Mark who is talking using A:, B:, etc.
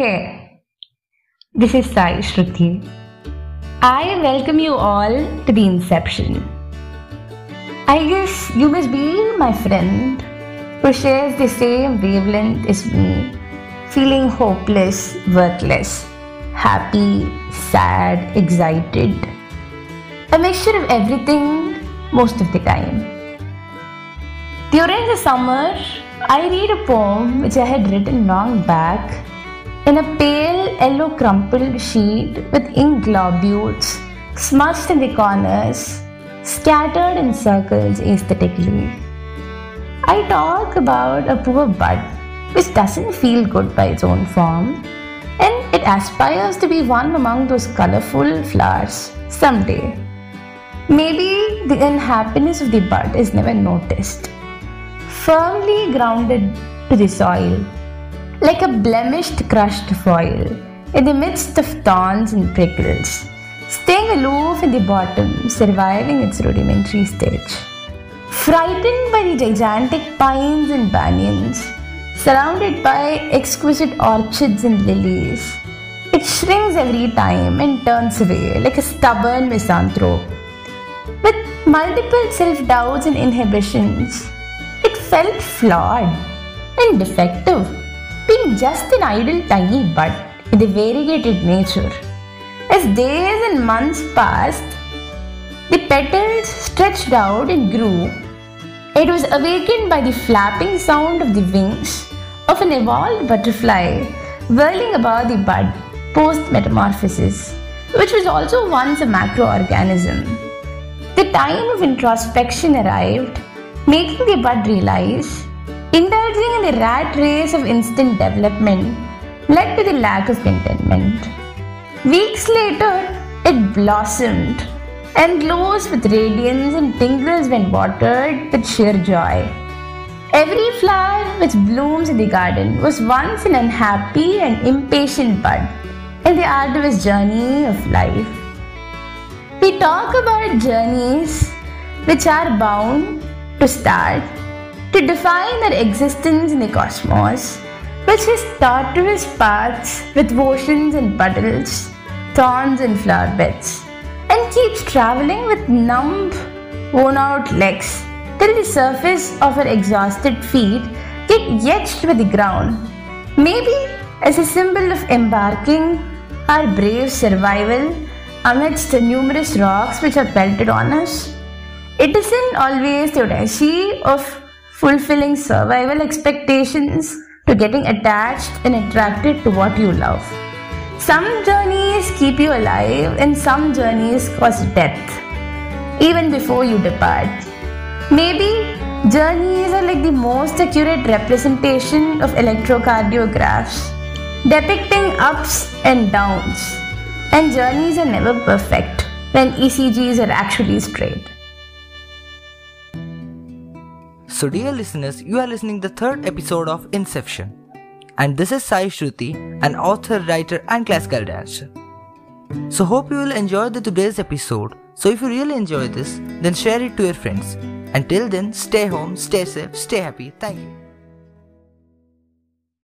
A: Hey, this is Sai Sruthi. I welcome you all to the Inception. I guess you must be my friend who shares the same wavelength as me, feeling hopeless, worthless, happy, sad, excited. A mixture of everything most of the time. During the summer, I read a poem which I had written long back in a pale yellow crumpled sheet with ink globules smudged in the corners, scattered in circles aesthetically. I talk about a poor bud which doesn't feel good by its own form and it aspires to be one among those colorful flowers someday. Maybe the unhappiness of the bud is never noticed firmly grounded to the soil, like a blemished crushed foil in the midst of thorns and prickles, staying aloof in the bottom, surviving its rudimentary stage. Frightened by the gigantic pines and banyans, surrounded by exquisite orchids and lilies, it shrinks every time and turns away like a stubborn misanthrope. With multiple self doubts and inhibitions, it felt flawed and defective, being just an idle tiny bud with a variegated nature. As days and months passed, the petals stretched out and grew. It was awakened by the flapping sound of the wings of an evolved butterfly whirling above the bud post metamorphosis, which was also once a macroorganism. The time of introspection arrived making the bud realize indulging in the rat race of instant development led to the lack of contentment. Weeks later, it blossomed and glows with radiance and tingles when watered with sheer joy. Every flower which blooms in the garden was once an unhappy and impatient bud in the arduous journey of life. We talk about journeys which are bound to start, to define their existence in the cosmos, which is tortuous paths with oceans and puddles, thorns and flower beds, and keeps traveling with numb, worn out legs till the surface of her exhausted feet get etched with the ground. Maybe as a symbol of embarking our brave survival amidst the numerous rocks which are pelted on us. It isn't always the audacy of fulfilling survival expectations to getting attached and attracted to what you love. Some journeys keep you alive, and some journeys cause death, even before you depart. Maybe journeys are like the most accurate representation of electrocardiographs, depicting ups and downs. And journeys are never perfect when ECGs are actually straight.
B: So, dear listeners, you are listening the third episode of Inception, and this is Sai Sruthi, an author, writer, and classical dancer. So, hope you will enjoy the today's episode. So, if you really enjoy this, then share it to your friends. Until then, stay home, stay safe, stay happy. Thank you.